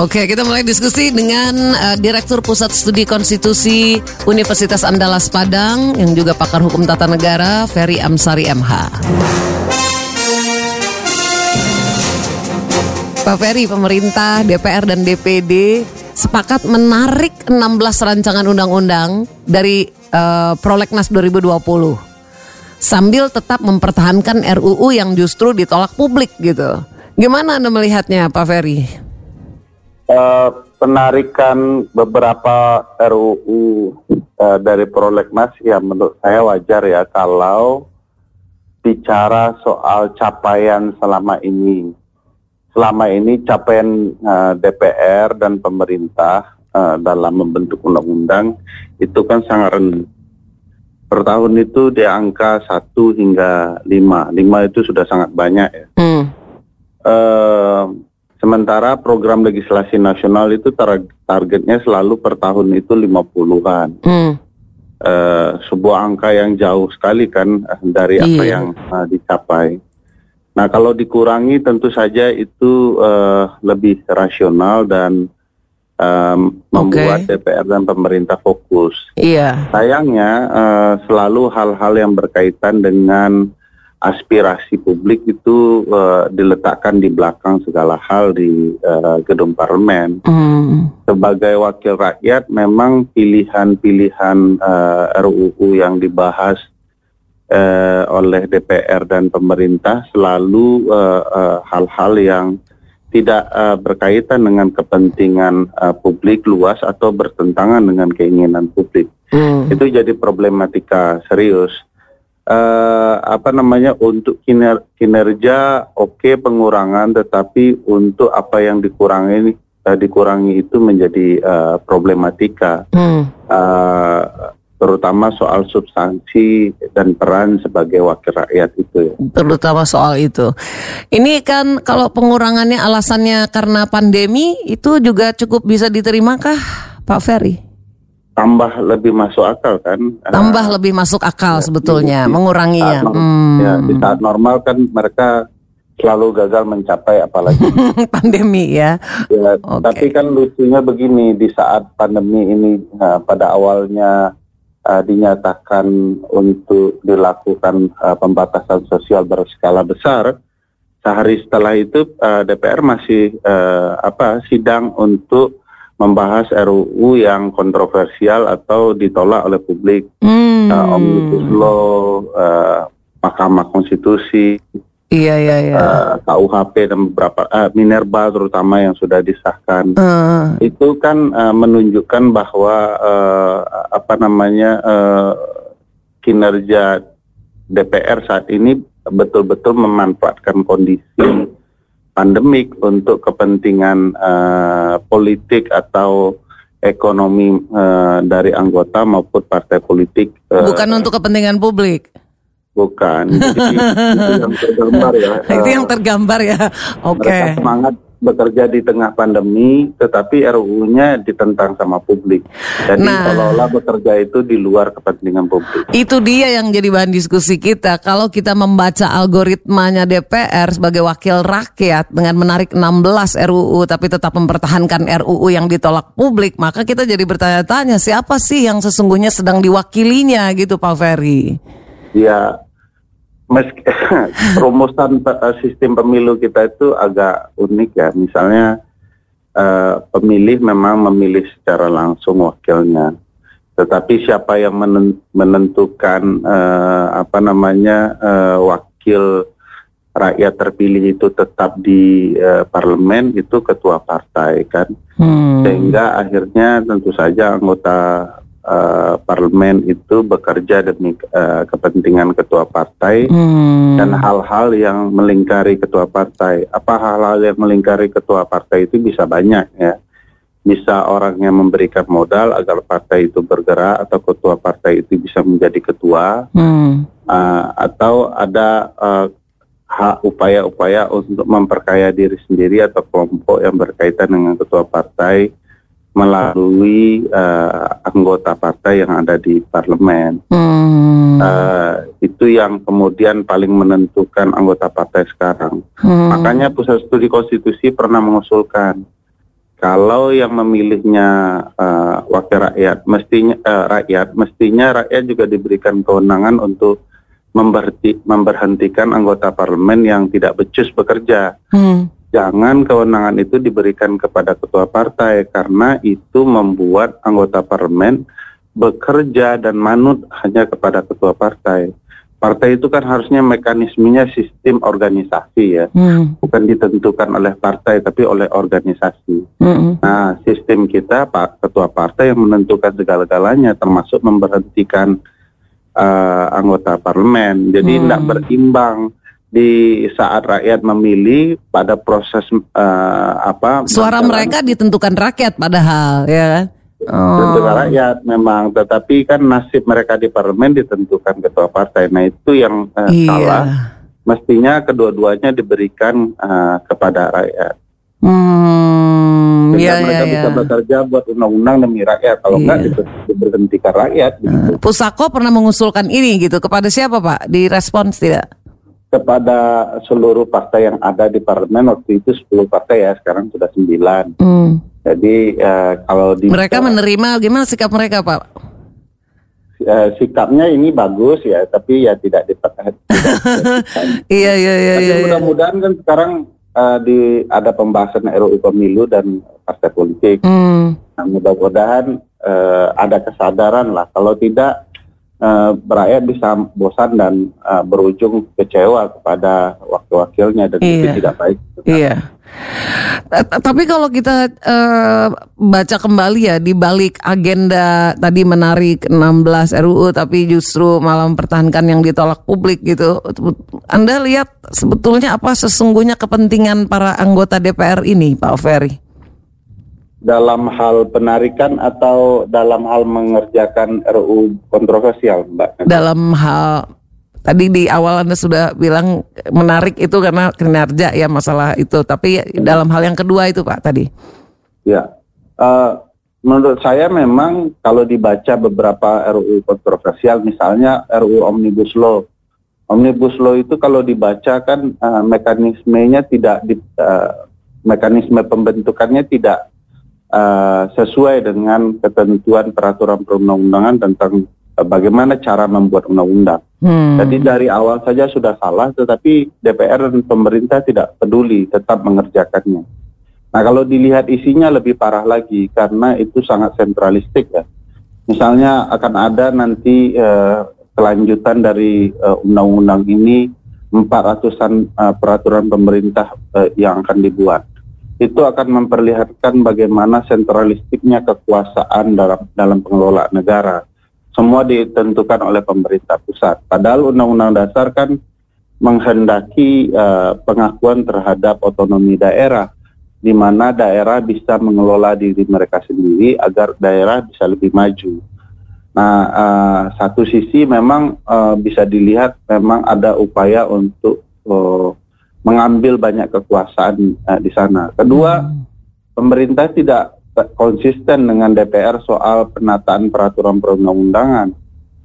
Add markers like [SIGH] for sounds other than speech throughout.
Oke, kita mulai diskusi dengan uh, Direktur Pusat Studi Konstitusi Universitas Andalas Padang yang juga pakar hukum tata negara Ferry Amsari MH. Pak Ferry, pemerintah, DPR dan DPD sepakat menarik 16 rancangan undang-undang dari uh, Prolegnas 2020 sambil tetap mempertahankan RUU yang justru ditolak publik gitu. Gimana Anda melihatnya Pak Ferry? Uh, penarikan beberapa RUU uh, dari prolegnas ya menurut saya wajar ya kalau bicara soal capaian selama ini. Selama ini capaian uh, DPR dan pemerintah uh, dalam membentuk undang-undang itu kan sangat rendah. Per tahun itu di angka 1 hingga 5. 5 itu sudah sangat banyak ya. Hmm. Uh, Sementara program legislasi nasional itu tar targetnya selalu per tahun itu 50-an. Mm. Uh, sebuah angka yang jauh sekali kan uh, dari iya. apa yang uh, dicapai. Nah kalau dikurangi tentu saja itu uh, lebih rasional dan um, membuat okay. DPR dan pemerintah fokus. Iya. Sayangnya uh, selalu hal-hal yang berkaitan dengan aspirasi publik itu uh, diletakkan di belakang segala hal di uh, gedung parlemen. Mm. Sebagai wakil rakyat, memang pilihan-pilihan uh, eh, RUU yang dibahas uh, oleh DPR dan pemerintah selalu hal-hal uh, uh, yang tidak uh, berkaitan dengan kepentingan uh, publik luas atau bertentangan dengan keinginan publik. Mm. Itu jadi problematika serius uh, apa namanya untuk kiner, kinerja oke okay, pengurangan tetapi untuk apa yang dikurangi uh, dikurangi itu menjadi uh, problematika hmm. uh, terutama soal substansi dan peran sebagai wakil rakyat itu ya. Terutama soal itu. Ini kan kalau pengurangannya alasannya karena pandemi itu juga cukup bisa diterimakah Pak Ferry? Tambah lebih masuk akal kan tambah uh, lebih masuk akal ya, sebetulnya di, menguranginya saat, hmm. ya, di saat normal kan mereka selalu gagal mencapai apalagi [LAUGHS] pandemi ya, ya okay. tapi kan lucunya begini di saat pandemi ini uh, pada awalnya uh, dinyatakan untuk dilakukan uh, pembatasan sosial berskala besar sehari setelah itu uh, DPR masih uh, apa sidang untuk membahas RUU yang kontroversial atau ditolak oleh publik, hmm. uh, omnibus law, uh, Mahkamah Konstitusi, iya iya iya, uh, KUHP dan beberapa uh, Minerba terutama yang sudah disahkan, uh. itu kan uh, menunjukkan bahwa uh, apa namanya uh, kinerja DPR saat ini betul-betul memanfaatkan kondisi pandemik untuk kepentingan uh, politik atau ekonomi uh, dari anggota maupun partai politik. Uh, Bukan untuk kepentingan publik. Bukan. Jadi, itu yang tergambar ya. [LAUGHS] itu yang tergambar ya. Oke. Okay. semangat bekerja di tengah pandemi, tetapi RUU-nya ditentang sama publik. Jadi nah, seolah-olah bekerja itu di luar kepentingan publik. Itu dia yang jadi bahan diskusi kita. Kalau kita membaca algoritmanya DPR sebagai wakil rakyat dengan menarik 16 RUU tapi tetap mempertahankan RUU yang ditolak publik, maka kita jadi bertanya-tanya siapa sih yang sesungguhnya sedang diwakilinya gitu Pak Ferry? Ya, meski [LAUGHS] rumusan eh, sistem pemilu kita itu agak unik ya. Misalnya uh, pemilih memang memilih secara langsung wakilnya, tetapi siapa yang menentukan uh, apa namanya uh, wakil rakyat terpilih itu tetap di uh, parlemen itu ketua partai kan, hmm. sehingga akhirnya tentu saja anggota uh, parlemen itu bekerja demi uh, kepentingan ketua partai hmm. dan hal-hal yang melingkari ketua partai. Apa hal-hal yang melingkari ketua partai itu bisa banyak ya. Bisa orang yang memberikan modal agar partai itu bergerak atau ketua partai itu bisa menjadi ketua hmm. uh, atau ada uh, hak upaya-upaya untuk memperkaya diri sendiri atau kelompok yang berkaitan dengan ketua partai melalui uh, anggota partai yang ada di parlemen. Hmm. Uh, itu yang kemudian paling menentukan anggota partai sekarang. Hmm. Makanya Pusat Studi Konstitusi pernah mengusulkan kalau yang memilihnya uh, wakil rakyat mestinya uh, rakyat mestinya rakyat juga diberikan kewenangan untuk memberhenti, memberhentikan anggota parlemen yang tidak becus bekerja. Hmm. Jangan kewenangan itu diberikan kepada ketua partai karena itu membuat anggota parlemen bekerja dan manut hanya kepada ketua partai partai itu kan harusnya mekanismenya sistem organisasi ya, hmm. bukan ditentukan oleh partai tapi oleh organisasi. Hmm. Nah, sistem kita Pak Ketua Partai yang menentukan segala-galanya, termasuk memberhentikan uh, anggota parlemen. Jadi tidak hmm. berimbang di saat rakyat memilih pada proses uh, apa? Suara mereka ditentukan rakyat padahal, ya? Oh. Rakyat memang, tetapi kan nasib mereka di parlemen ditentukan ketua partai. Nah itu yang uh, iya. salah. Mestinya kedua-duanya diberikan uh, kepada rakyat. Hmm, Sehingga iya, mereka iya, bisa iya. bekerja buat undang-undang demi rakyat. Kalau iya. enggak diberhentikan rakyat. Uh, Pusako pernah mengusulkan ini gitu kepada siapa Pak? Direspons tidak? Kepada seluruh partai yang ada di parlemen waktu itu 10 partai ya, sekarang sudah 9. Hmm. Jadi uh, kalau di mereka menerima gimana sikap mereka Pak? Uh, sikapnya ini bagus ya, tapi ya tidak diperhatikan. [LAUGHS] iya iya iya. iya, iya. Mudah-mudahan kan sekarang uh, di ada pembahasan RUU pemilu dan partai politik. Hmm. Nah, mudah-mudahan uh, ada kesadaran lah. Kalau tidak uh, rakyat bisa bosan dan uh, berujung kecewa kepada wakil-wakilnya dan iya. itu tidak baik. Iya. Tapi kalau kita uh, baca kembali ya di balik agenda tadi menarik 16 RUU tapi justru malah mempertahankan yang ditolak publik gitu. Anda lihat sebetulnya apa sesungguhnya kepentingan para anggota DPR ini, Pak Ferry? Dalam hal penarikan atau dalam hal mengerjakan RUU kontroversial, Mbak? Dalam hal Tadi di awal Anda sudah bilang menarik itu karena kinerja ya masalah itu. Tapi dalam hal yang kedua itu Pak tadi. Ya, uh, menurut saya memang kalau dibaca beberapa RUU kontroversial, misalnya RUU Omnibus Law. Omnibus Law itu kalau dibaca kan uh, mekanismenya tidak, di, uh, mekanisme pembentukannya tidak uh, sesuai dengan ketentuan peraturan perundang-undangan tentang bagaimana cara membuat undang-undang. Hmm. Jadi dari awal saja sudah salah, tetapi DPR dan pemerintah tidak peduli, tetap mengerjakannya. Nah kalau dilihat isinya lebih parah lagi karena itu sangat sentralistik ya. Misalnya akan ada nanti uh, kelanjutan dari eh, undang-undang ini 400-an uh, peraturan pemerintah uh, yang akan dibuat. Itu akan memperlihatkan bagaimana sentralistiknya kekuasaan dalam dalam pengelolaan negara semua ditentukan oleh pemerintah pusat. Padahal Undang-Undang Dasar kan menghendaki uh, pengakuan terhadap otonomi daerah, di mana daerah bisa mengelola diri mereka sendiri agar daerah bisa lebih maju. Nah, uh, satu sisi memang uh, bisa dilihat memang ada upaya untuk uh, mengambil banyak kekuasaan uh, di sana. Kedua, hmm. pemerintah tidak konsisten dengan DPR soal penataan peraturan perundang-undangan.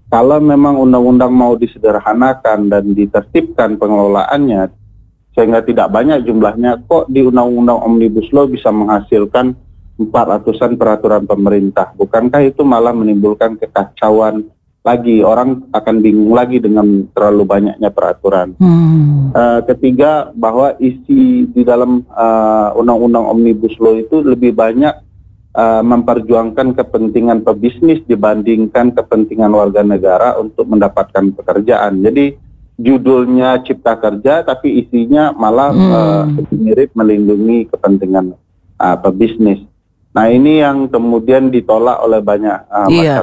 Kalau memang undang-undang mau disederhanakan dan ditertibkan pengelolaannya, sehingga tidak banyak jumlahnya, kok di undang-undang Omnibus Law bisa menghasilkan 400-an peraturan pemerintah. Bukankah itu malah menimbulkan kekacauan lagi, orang akan bingung lagi dengan terlalu banyaknya peraturan. Hmm. Uh, ketiga, bahwa isi di dalam uh, undang-undang Omnibus Law itu lebih banyak uh, memperjuangkan kepentingan pebisnis dibandingkan kepentingan warga negara untuk mendapatkan pekerjaan. Jadi judulnya Cipta Kerja tapi isinya malah hmm. uh, mirip melindungi kepentingan uh, pebisnis. Nah ini yang kemudian ditolak oleh banyak uh, yeah.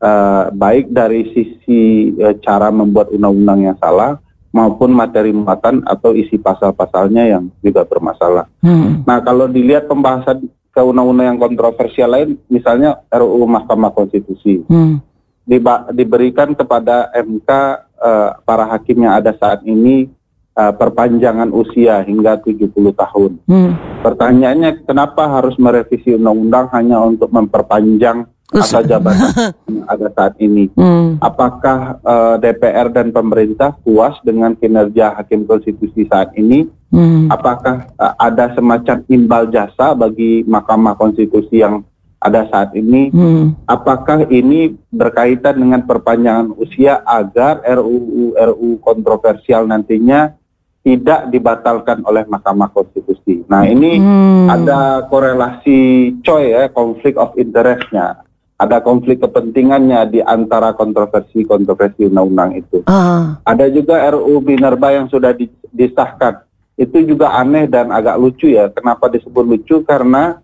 Uh, baik dari sisi uh, cara membuat undang-undang yang salah maupun materi muatan atau isi pasal-pasalnya yang juga bermasalah. Hmm. Nah kalau dilihat pembahasan ke undang-undang yang kontroversial lain, misalnya RUU Mahkamah Konstitusi, hmm. Diba diberikan kepada MK uh, eh, para hakim yang ada saat ini uh, perpanjangan usia hingga 70 tahun. Hmm. Pertanyaannya, kenapa harus merevisi undang-undang hanya untuk memperpanjang masa jabatan [LAUGHS] ada saat ini. Hmm. Apakah eh, DPR dan pemerintah puas dengan kinerja hakim konstitusi saat ini? Hmm. Apakah eh, ada semacam imbal jasa bagi Mahkamah Konstitusi yang ada saat ini? Hmm. Apakah ini berkaitan dengan perpanjangan usia agar RUU RUU kontroversial nantinya tidak dibatalkan oleh Mahkamah Konstitusi? Nah ini Hmm. ada korelasi coy ya konflik of interestnya ada konflik kepentingannya di antara kontroversi-kontroversi undang-undang itu. Ah. ada juga RUU Minerba yang sudah di- disahkan. Itu juga aneh dan agak lucu ya. Kenapa disebut lucu? Karena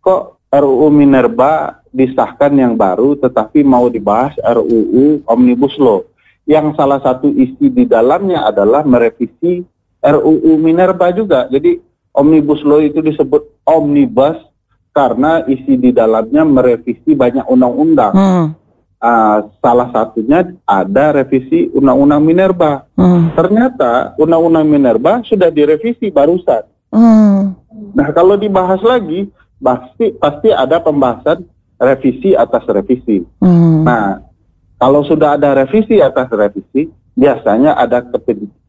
kok RUU Minerba disahkan yang baru tetapi mau dibahas RUU Omnibus Law. Yang salah satu isi di dalamnya adalah merevisi RUU Minerba juga. Jadi Omnibus Law itu disebut omnibus karena isi di dalamnya merevisi banyak undang-undang Hmm. Ah, salah satunya ada revisi Undang-Undang Minerba Hmm. ternyata Undang-Undang Minerba sudah direvisi barusan. Hmm. Nah kalau dibahas lagi pasti pasti ada pembahasan revisi atas revisi. Hmm. Nah kalau sudah ada revisi atas revisi biasanya ada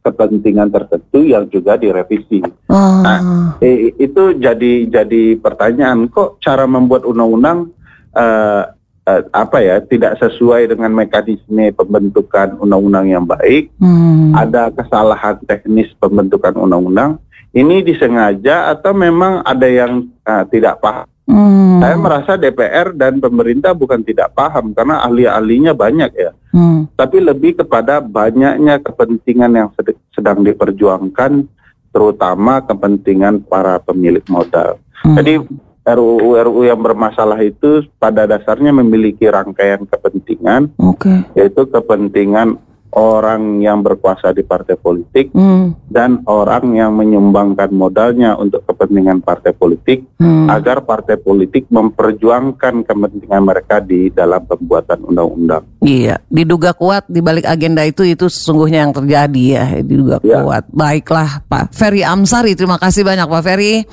kepentingan tertentu yang juga direvisi. Ah. Eh, itu jadi jadi pertanyaan kok cara membuat undang-undang eh, eh, apa ya tidak sesuai dengan mekanisme pembentukan undang-undang yang baik Hmm. ada kesalahan teknis pembentukan undang-undang ini disengaja atau memang ada yang uh, tidak paham. Hmm. Saya merasa DPR dan pemerintah bukan tidak paham karena ahli-ahlinya banyak ya, Hmm. tapi lebih kepada banyaknya kepentingan yang sed- sedang diperjuangkan, terutama kepentingan para pemilik modal. Hmm. Jadi RUU RUU yang bermasalah itu pada dasarnya memiliki rangkaian kepentingan, Oke. yaitu kepentingan orang yang berkuasa di partai politik Hmm. dan orang yang menyumbangkan modalnya untuk kepentingan partai politik Hmm. agar partai politik memperjuangkan kepentingan mereka di dalam pembuatan undang-undang. Iya, diduga kuat di balik agenda itu itu sesungguhnya yang terjadi ya, diduga Ya. kuat. Baiklah, Pak Ferry Amsari, terima kasih banyak Pak Ferry.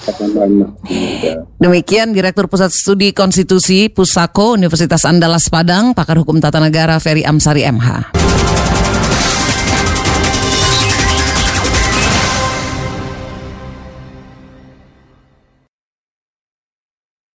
Demikian Direktur Pusat Studi Konstitusi Pusako Universitas Andalas Padang, pakar hukum tata negara Ferry Amsari MH.